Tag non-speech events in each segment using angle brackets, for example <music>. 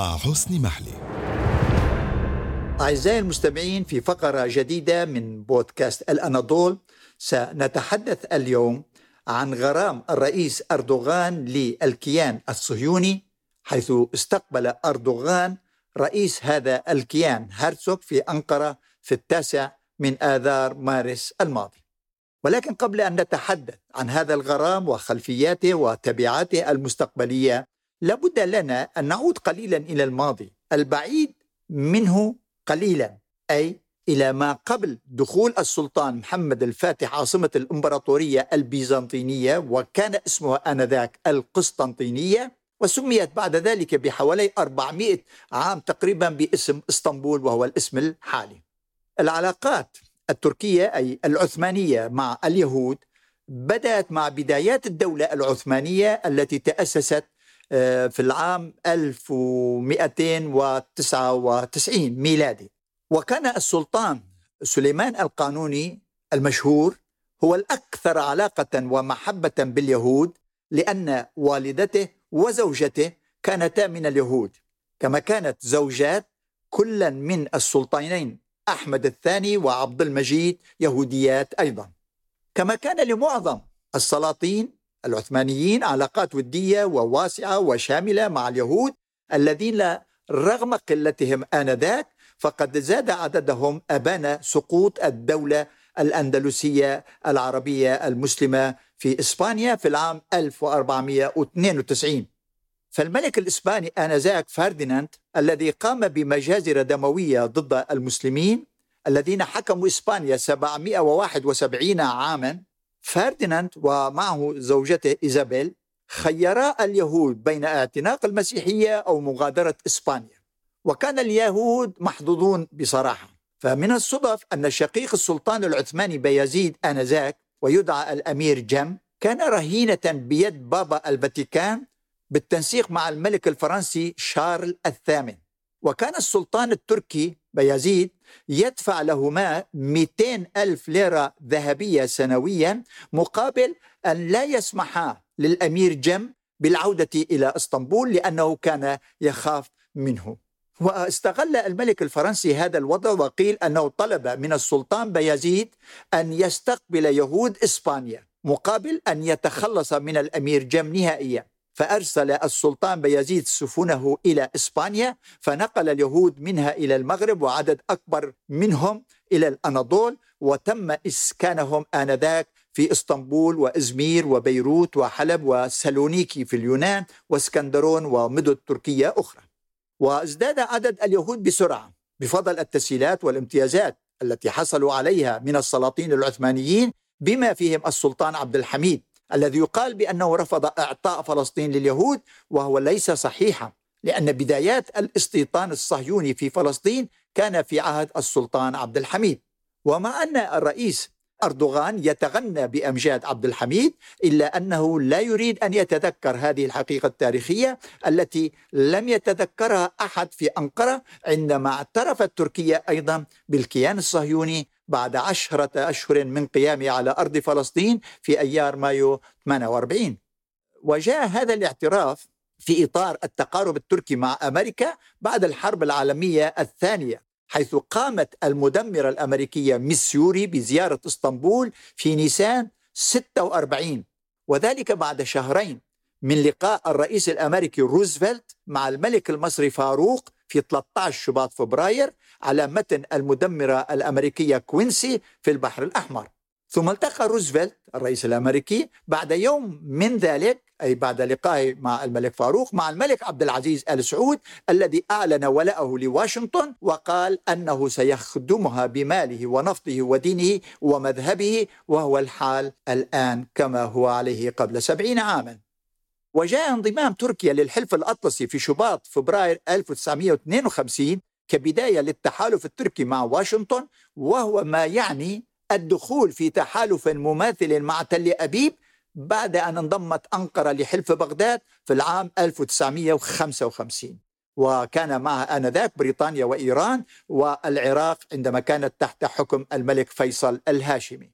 مع حسن محلي. أعزائي المستمعين في فقرة جديدة من بودكاست الأناضول سنتحدث اليوم عن غرام الرئيس أردوغان للكيان الصهيوني حيث استقبل أردوغان رئيس هذا الكيان هرتسوغ في أنقرة في التاسع من آذار مارس الماضي. ولكن قبل أن نتحدث عن هذا الغرام وخلفياته وتبعاته المستقبلية لابد لنا أن نعود قليلا إلى الماضي. البعيد منه قليلا أي إلى ما قبل دخول السلطان محمد الفاتح عاصمة الإمبراطورية البيزنطينية وكان اسمها آنذاك القسطنطينية وسميت بعد ذلك بحوالي 400 عام تقريبا باسم إسطنبول وهو الاسم الحالي. العلاقات التركية أي العثمانية مع اليهود بدأت مع بدايات الدولة العثمانية التي تأسست في العام 1299 ميلادي. وكان السلطان سليمان القانوني المشهور هو الأكثر علاقة ومحبة باليهود لأن والدته وزوجته كانتا من اليهود. كما كانت زوجات كلا من السلطانين أحمد الثاني وعبد المجيد يهوديات أيضا. كما كان لمعظم السلاطين العثمانيين علاقات ودية وواسعة وشاملة مع اليهود الذين رغم قلتهم آنذاك فقد زاد عددهم أبان سقوط الدولة الأندلسية العربية المسلمة في إسبانيا في العام 1492 فالملك الإسباني آنذاك فرديناند الذي قام بمجازر دموية ضد المسلمين الذين حكموا إسبانيا 771 عاما فرديناند ومعه زوجته إيزابيل خيرا اليهود بين اعتناق المسيحية أو مغادرة إسبانيا. وكان اليهود محظوظون بصراحة. فمن الصدف أن شقيق السلطان العثماني بيزيد آنذاك ويدعى الأمير جم كان رهينة بيد بابا الفاتيكان بالتنسيق مع الملك الفرنسي شارل الثامن. وكان السلطان التركي بيزيد يدفع لهما 200 ألف ليرة ذهبية سنويا مقابل أن لا يسمحا للأمير جم بالعودة إلى إسطنبول لأنه كان يخاف منه. واستغل الملك الفرنسي هذا الوضع وقيل أنه طلب من السلطان بيزيد أن يستقبل يهود إسبانيا مقابل أن يتخلص من الأمير جم نهائيا. فأرسل السلطان بيزيد سفنه إلى إسبانيا فنقل اليهود منها إلى المغرب وعدد أكبر منهم إلى الأناضول وتم إسكانهم آنذاك في إسطنبول وإزمير وبيروت وحلب وسالونيكي في اليونان وإسكندرون ومدن تركية أخرى. وازداد عدد اليهود بسرعة بفضل التسهيلات والامتيازات التي حصلوا عليها من السلاطين العثمانيين بما فيهم السلطان عبد الحميد الذي يقال بأنه رفض إعطاء فلسطين لليهود وهو ليس صحيحا لأن بدايات الاستيطان الصهيوني في فلسطين كان في عهد السلطان عبد الحميد. ومع أن الرئيس أردوغان يتغنى بأمجاد عبد الحميد إلا أنه لا يريد أن يتذكر هذه الحقيقة التاريخية التي لم يتذكرها أحد في أنقرة عندما اعترفت تركيا أيضا بالكيان الصهيوني بعد عشرة أشهر من قيامه على أرض فلسطين في أيار مايو 48 وجاء هذا الاعتراف في إطار التقارب التركي مع أمريكا بعد الحرب العالمية الثانية. حيث قامت المدمرة الأمريكية ميسيوري بزيارة إسطنبول في نيسان 46 وذلك بعد شهرين من لقاء الرئيس الأمريكي روزفلت مع الملك المصري فاروق في 13 شباط فبراير على متن المدمرة الأمريكية كوينسي في البحر الأحمر. ثم التقى روزفلت الرئيس الأمريكي بعد يوم من ذلك أي بعد لقائه مع الملك فاروق مع الملك عبد العزيز آل سعود الذي أعلن ولاءه لواشنطن وقال أنه سيخدمها بماله ونفطه ودينه ومذهبه وهو الحال الآن كما هو عليه قبل سبعين عاما. وجاء انضمام تركيا للحلف الأطلسي في شباط فبراير 1952 كبداية للتحالف التركي مع واشنطن وهو ما يعني الدخول في تحالف مماثل مع تل أبيب بعد أن انضمت أنقرة لحلف بغداد في العام 1955 وكان معها آنذاك بريطانيا وإيران والعراق عندما كانت تحت حكم الملك فيصل الهاشمي.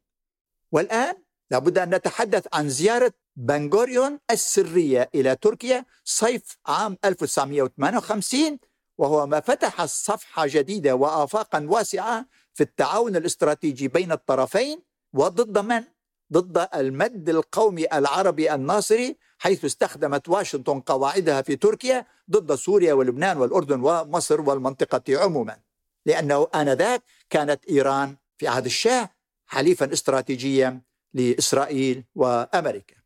والآن لابد أن نتحدث عن زيارة بنغوريون السرية إلى تركيا صيف عام 1958 وهو ما فتح صفحة جديدة وآفاقا واسعة في التعاون الاستراتيجي بين الطرفين وضد من؟ ضد المد القومي العربي الناصري حيث استخدمت واشنطن قواعدها في تركيا ضد سوريا ولبنان والأردن ومصر والمنطقة عموما لأنه آنذاك كانت إيران في عهد الشاه حليفا استراتيجيا لإسرائيل وأمريكا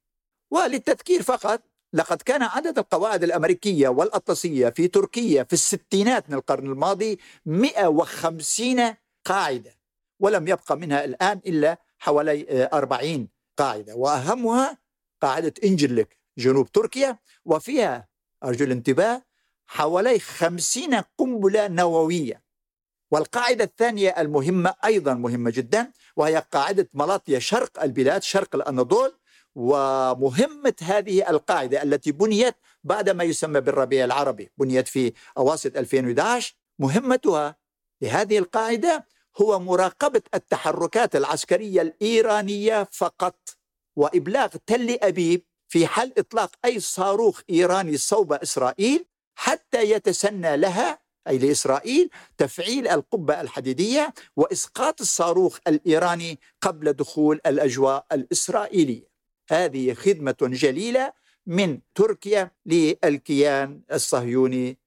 وللتذكير فقط لقد كان عدد القواعد الأمريكية والأطلسية في تركيا في الستينات من القرن الماضي 150 قاعدة ولم يبقى منها الآن إلا حوالي 40 قاعدة. وأهمها قاعدة إنجلك جنوب تركيا وفيها أرجو الانتباه حوالي 50 قنبلة نووية. والقاعدة الثانية المهمة أيضا مهمة جدا وهي قاعدة ملاطيا شرق البلاد شرق الأناضول. ومهمة هذه القاعدة التي بنيت بعد ما يسمى بالربيع العربي بنيت في أواسط 2011 مهمتها لهذه القاعدة هو مراقبة التحركات العسكرية الإيرانية فقط وإبلاغ تل أبيب في حل إطلاق أي صاروخ إيراني صوب إسرائيل حتى يتسنى لها أي لإسرائيل تفعيل القبة الحديدية وإسقاط الصاروخ الإيراني قبل دخول الأجواء الإسرائيلية. هذه خدمة جليلة من تركيا للكيان الصهيوني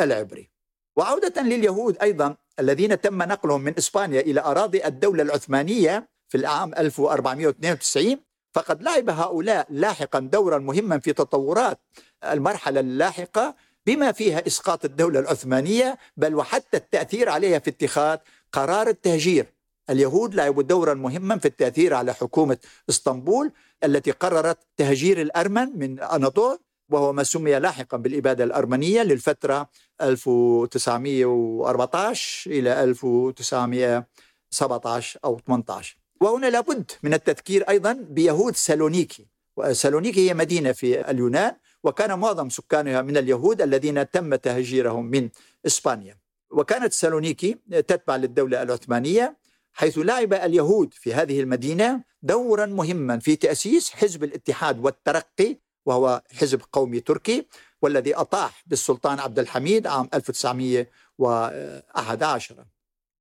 العبري. وعودة لليهود أيضا الذين تم نقلهم من إسبانيا إلى أراضي الدولة العثمانية في العام 1492 فقد لعب هؤلاء لاحقا دورا مهما في تطورات المرحلة اللاحقة بما فيها إسقاط الدولة العثمانية بل وحتى التأثير عليها في اتخاذ قرار التهجير. اليهود لعبوا دورا مهما في التأثير على حكومة إسطنبول التي قررت تهجير الأرمن من أناضول وهو ما سمي لاحقا بالإبادة الأرمنية للفترة 1914 إلى 1917 أو 18 وهنا لابد من التذكير أيضا بيهود سالونيكي. سالونيكي هي مدينة في اليونان وكان معظم سكانها من اليهود الذين تم تهجيرهم من إسبانيا. وكانت سالونيكي تتبع للدولة العثمانية حيث لعب اليهود في هذه المدينة دورا مهما في تأسيس حزب الاتحاد والترقي وهو حزب قومي تركي والذي أطاح بالسلطان عبد الحميد عام 1911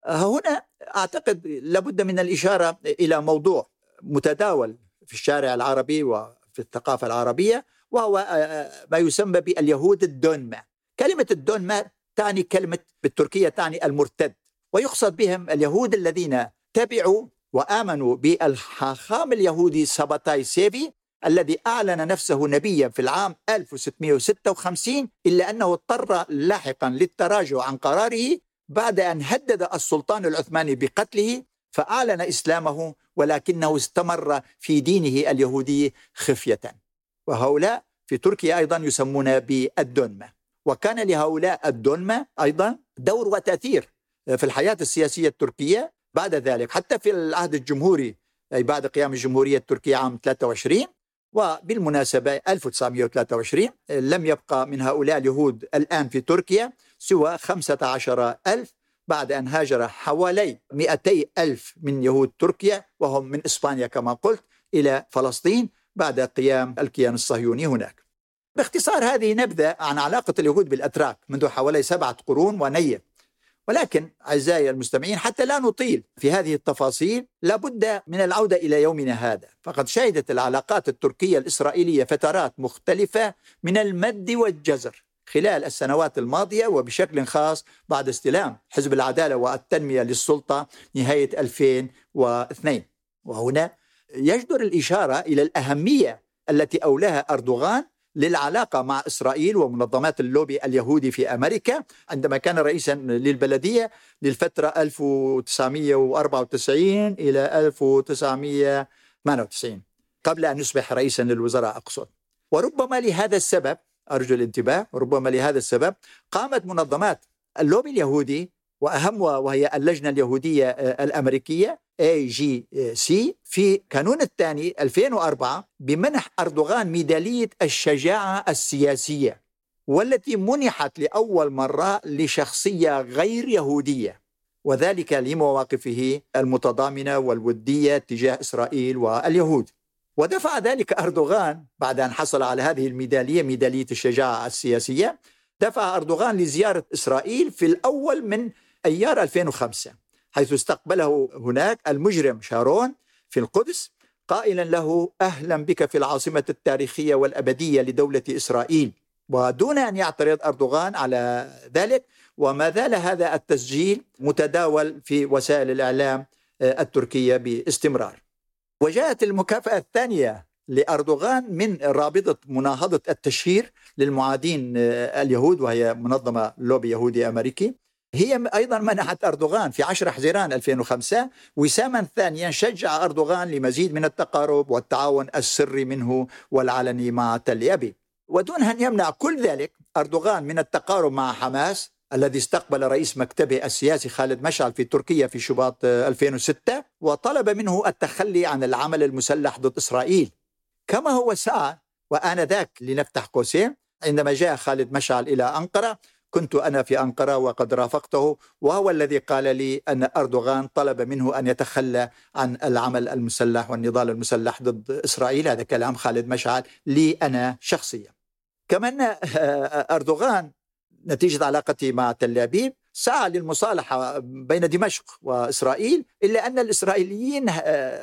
هنا أعتقد لابد من الإشارة إلى موضوع متداول في الشارع العربي وفي الثقافة العربية وهو آه، آه، ما يسمى باليهود الدونما. كلمة الدونما تعني كلمة بالتركية تعني المرتد ويقصد بهم اليهود الذين تبعوا وآمنوا بالحاخام اليهودي سباتاي سيفي الذي أعلن نفسه نبيا في العام 1656 إلا أنه اضطر لاحقا للتراجع عن قراره بعد أن هدد السلطان العثماني بقتله فأعلن إسلامه ولكنه استمر في دينه اليهودي خفية. وهؤلاء في تركيا أيضا يسمون بالدنمة. وكان لهؤلاء الدنمة أيضا دور وتأثير في الحياة السياسية التركية بعد ذلك. حتى في العهد الجمهوري أي بعد قيام الجمهورية التركية عام 23 وبالمناسبة 1923 لم يبقى من هؤلاء اليهود الآن في تركيا سوى 15 ألف بعد أن هاجر حوالي 200 ألف من يهود تركيا وهم من إسبانيا كما قلت إلى فلسطين بعد قيام الكيان الصهيوني هناك. باختصار هذه نبذة عن علاقة اليهود بالأتراك منذ حوالي سبعة قرون ونية. ولكن أعزائي المستمعين حتى لا نطيل في هذه التفاصيل لابد من العودة إلى يومنا هذا. فقد شهدت العلاقات التركية الإسرائيلية فترات مختلفة من المد والجزر خلال السنوات الماضية وبشكل خاص بعد استلام حزب العدالة والتنمية للسلطة نهاية 2002 وهنا يجدر الإشارة إلى الأهمية التي أولاها أردوغان للعلاقة مع إسرائيل ومنظمات اللوبي اليهودي في أمريكا عندما كان رئيسا للبلدية للفترة 1994 إلى 1998 قبل أن يصبح رئيسا للوزراء أقصد. وربما لهذا السبب أرجو الانتباه ربما لهذا السبب قامت منظمات اللوبي اليهودي وأهم وهي اللجنة اليهودية الأمريكية AGC في كانون الثاني 2004 بمنح أردوغان ميدالية الشجاعة السياسية والتي منحت لأول مرة لشخصية غير يهودية وذلك لمواقفه المتضامنة والودية تجاه إسرائيل واليهود. ودفع ذلك أردوغان بعد أن حصل على هذه الميدالية ميدالية الشجاعة السياسية دفع أردوغان لزيارة إسرائيل في الأول من أيار 2005 حيث استقبله هناك المجرم شارون في القدس قائلا له أهلا بك في العاصمة التاريخية والأبدية لدولة إسرائيل. ودون أن يعترض أردوغان على ذلك وما زال هذا التسجيل متداول في وسائل الإعلام آه، التركية باستمرار. وجاءت المكافأة الثانية لأردوغان من رابطة مناهضة التشهير للمعادين آه، اليهود وهي منظمة لوبي يهودي أمريكي. هي أيضا منحت أردوغان في 10 حزيران 2005 وساما ثانيا شجع أردوغان لمزيد من التقارب والتعاون السري منه والعلني مع تل أبيب. ودون أن يمنع كل ذلك أردوغان من التقارب مع حماس الذي استقبل رئيس مكتبه السياسي خالد مشعل في تركيا في شباط 2006 وطلب منه التخلي عن العمل المسلح ضد إسرائيل. كما هو سعى وآنذاك لنفتح قوسين عندما جاء خالد مشعل إلى أنقرة كنت أنا في أنقرة وقد رافقته وهو الذي قال لي أن أردوغان طلب منه أن يتخلى عن العمل المسلح والنضال المسلح ضد إسرائيل. هذا كلام خالد مشعل لي أنا شخصيا. كمان أردوغان نتيجة علاقتي مع تل أبيب سعى للمصالحة بين دمشق وإسرائيل إلا أن الإسرائيليين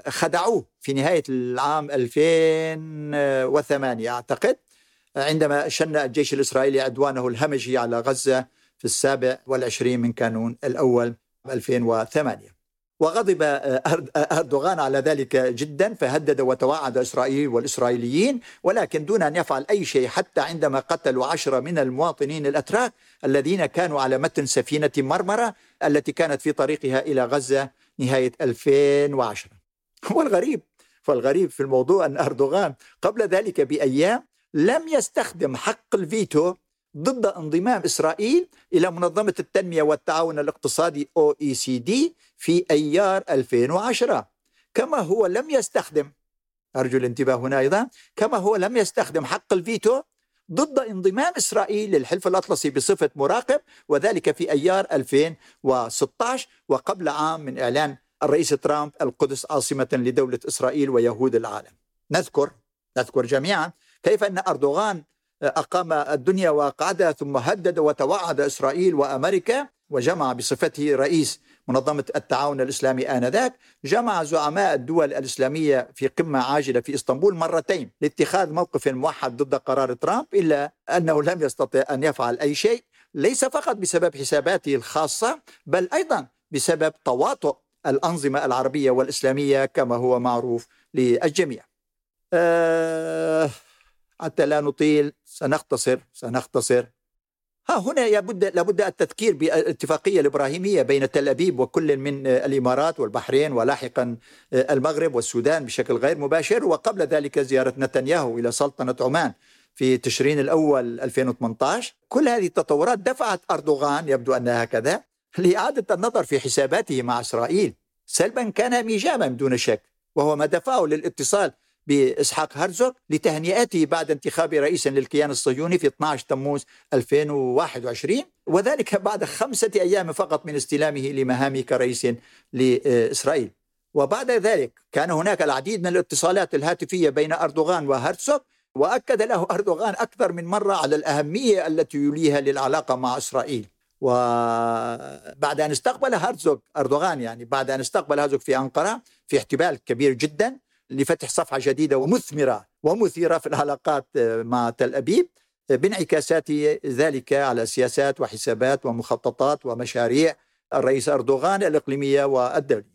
خدعوه في نهاية العام 2008 أعتقد. عندما شن الجيش الإسرائيلي عدوانه الهمجي على غزة في السابع والعشرين من كانون الأول 2008 وغضب أردوغان على ذلك جدا فهدد وتوعد إسرائيل والإسرائيليين ولكن دون أن يفعل أي شيء حتى عندما قتلوا عشرة من المواطنين الأتراك الذين كانوا على متن سفينة مرمرة التي كانت في طريقها إلى غزة نهاية 2010 والغريب فالغريب في الموضوع أن أردوغان قبل ذلك بأيام لم يستخدم حق الفيتو ضد انضمام إسرائيل إلى منظمة التنمية والتعاون الاقتصادي OECD في أيار 2010 كما هو لم يستخدم أرجو الانتباه هنا أيضا كما هو لم يستخدم حق الفيتو ضد انضمام إسرائيل للحلف الأطلسي بصفة مراقب وذلك في أيار 2016 وقبل عام من إعلان الرئيس ترامب القدس عاصمة لدولة إسرائيل ويهود العالم. نذكر نذكر جميعا كيف أن أردوغان أقام الدنيا واقعدها ثم هدد وتوعد إسرائيل وأمريكا وجمع بصفته رئيس منظمة التعاون الإسلامي آنذاك جمع زعماء الدول الإسلامية في قمة عاجلة في إسطنبول مرتين لاتخاذ موقف موحد ضد قرار ترامب إلا أنه لم يستطع أن يفعل أي شيء ليس فقط بسبب حساباته الخاصة بل أيضا بسبب تواطؤ الأنظمة العربية والإسلامية كما هو معروف للجميع. أه حتى لا نطيل سنختصر سنختصر. ها هنا لابد لابد التذكير بالاتفاقيه الإبراهيمية بين تل أبيب وكل من الإمارات والبحرين ولاحقا المغرب والسودان بشكل غير مباشر وقبل ذلك زيارة نتنياهو إلى سلطنة عمان في تشرين الأول 2018 كل هذه التطورات دفعت أردوغان يبدو أنها هكذا لإعادة النظر في حساباته مع إسرائيل سلبا كان ام ايجابا دون شك وهو ما دفعه للاتصال بإسحاق هرزوغ لتهنئته بعد انتخاب رئيس للكيان الصهيوني في 12 تموز 2021 وذلك بعد خمسة أيام فقط من استلامه لمهامه كرئيس لإسرائيل. وبعد ذلك كان هناك العديد من الاتصالات الهاتفية بين أردوغان وهرزوغ وأكد له أردوغان أكثر من مرة على الأهمية التي يليها للعلاقة مع إسرائيل. وبعد أن استقبل هرزوغ أردوغان يعني بعد أن استقبل هرزوغ في أنقرة في احتفال كبير جدا لفتح صفحة جديدة ومثمرة ومثيرة في العلاقات مع تل أبيب بانعكاسات ذلك على سياسات وحسابات ومخططات ومشاريع الرئيس أردوغان الإقليمية والدولية.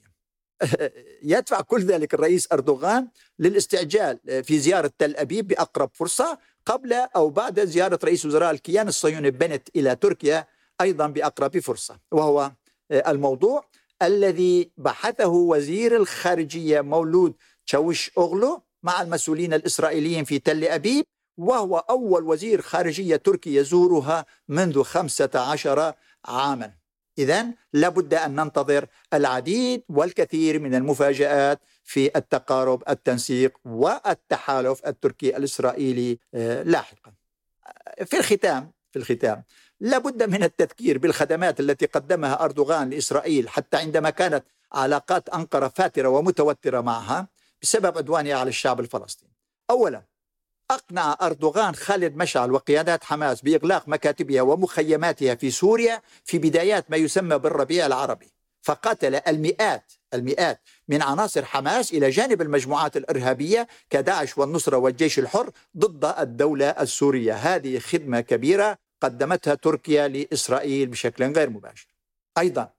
<laughs> يدفع كل ذلك الرئيس أردوغان للاستعجال في زيارة تل أبيب بأقرب فرصة قبل أو بعد زيارة رئيس وزراء الكيان الصهيوني بنت إلى تركيا أيضا بأقرب فرصة. وهو الموضوع الذي بحثه وزير الخارجية مولود تشاوش أغلو مع المسؤولين الإسرائيليين في تل أبيب وهو أول وزير خارجية تركي يزورها منذ خمسة عشر عاما. إذا لابد أن ننتظر العديد والكثير من المفاجآت في التقارب التنسيق والتحالف التركي الإسرائيلي آه، لاحقا. في الختام في الختام لابد من التذكير بالخدمات التي قدمها أردوغان لإسرائيل حتى عندما كانت علاقات أنقرة فاترة ومتوترة معها. بسبب عدوانها على الشعب الفلسطيني. أولا أقنع أردوغان خالد مشعل وقيادات حماس بإغلاق مكاتبها ومخيماتها في سوريا في بدايات ما يسمى بالربيع العربي. فقاتل المئات المئات من عناصر حماس إلى جانب المجموعات الإرهابية كداعش والنصرة والجيش الحر ضد الدولة السورية، هذه خدمة كبيرة قدمتها تركيا لإسرائيل بشكل غير مباشر. أيضا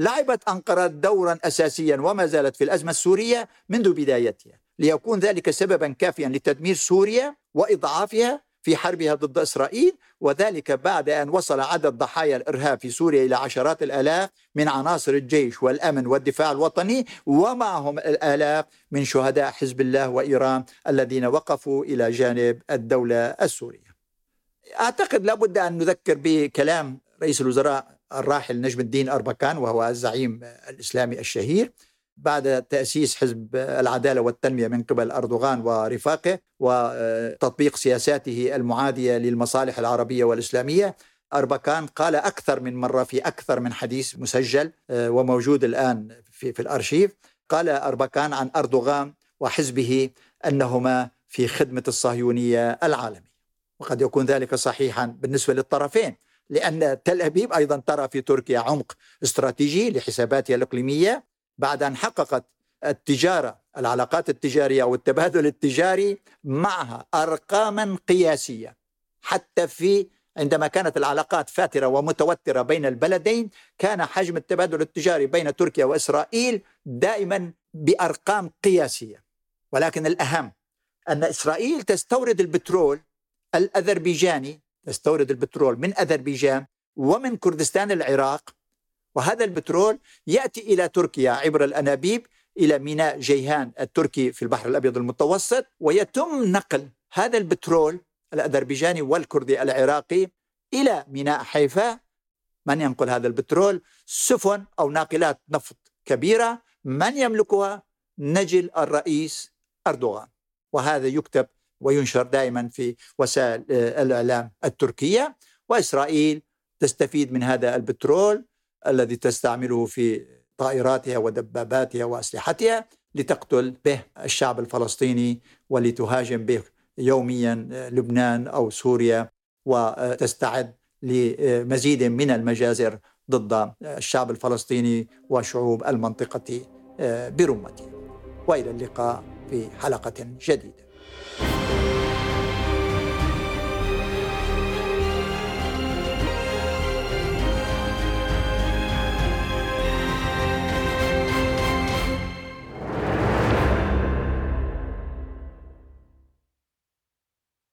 لعبت انقره دورا أساسيا وما زالت في الأزمة السورية منذ بدايتها، ليكون ذلك سببا كافيا لتدمير سوريا وإضعافها في حربها ضد إسرائيل وذلك بعد أن وصل عدد ضحايا الإرهاب في سوريا إلى عشرات الآلاف من عناصر الجيش والأمن والدفاع الوطني ومعهم الآلاف من شهداء حزب الله وإيران الذين وقفوا إلى جانب الدولة السورية. أعتقد لابد أن نذكر بكلام رئيس الوزراء الراحل نجم الدين أربكان وهو الزعيم الإسلامي الشهير بعد تأسيس حزب العدالة والتنمية من قبل أردوغان ورفاقه وتطبيق سياساته المعادية للمصالح العربية والإسلامية أربكان قال أكثر من مرة في أكثر من حديث مسجل آه، وموجود الآن في, في الأرشيف. قال أربكان عن أردوغان وحزبه أنهما في خدمة الصهيونية العالمية. وقد يكون ذلك صحيحا بالنسبة للطرفين. لأن تل أبيب أيضا ترى في تركيا عمق استراتيجي لحساباتها الإقليمية بعد أن حققت التجارة العلاقات التجارية أو التبادل التجاري معها أرقاما قياسية. حتى في عندما كانت العلاقات فاترة ومتوترة بين البلدين كان حجم التبادل التجاري بين تركيا وإسرائيل دائما بأرقام قياسية. ولكن الأهم أن إسرائيل تستورد البترول الأذربيجاني تستورد البترول من أذربيجان ومن كردستان العراق. وهذا البترول يأتي إلى تركيا عبر الأنابيب إلى ميناء جيهان التركي في البحر الأبيض المتوسط ويتم نقل هذا البترول الأذربيجاني والكردي العراقي إلى ميناء حيفا. من ينقل هذا البترول؟ سفن أو ناقلات نفط كبيرة. من يملكها؟ نجل الرئيس أردوغان. وهذا يكتب وينشر دائما في وسائل الإعلام التركية. وإسرائيل تستفيد من هذا البترول الذي تستعمله في طائراتها ودباباتها وأسلحتها لتقتل به الشعب الفلسطيني ولتهاجم به يوميا لبنان أو سوريا. وتستعد لمزيد من المجازر ضد الشعب الفلسطيني وشعوب المنطقة برمته وإلى اللقاء في حلقة جديدة.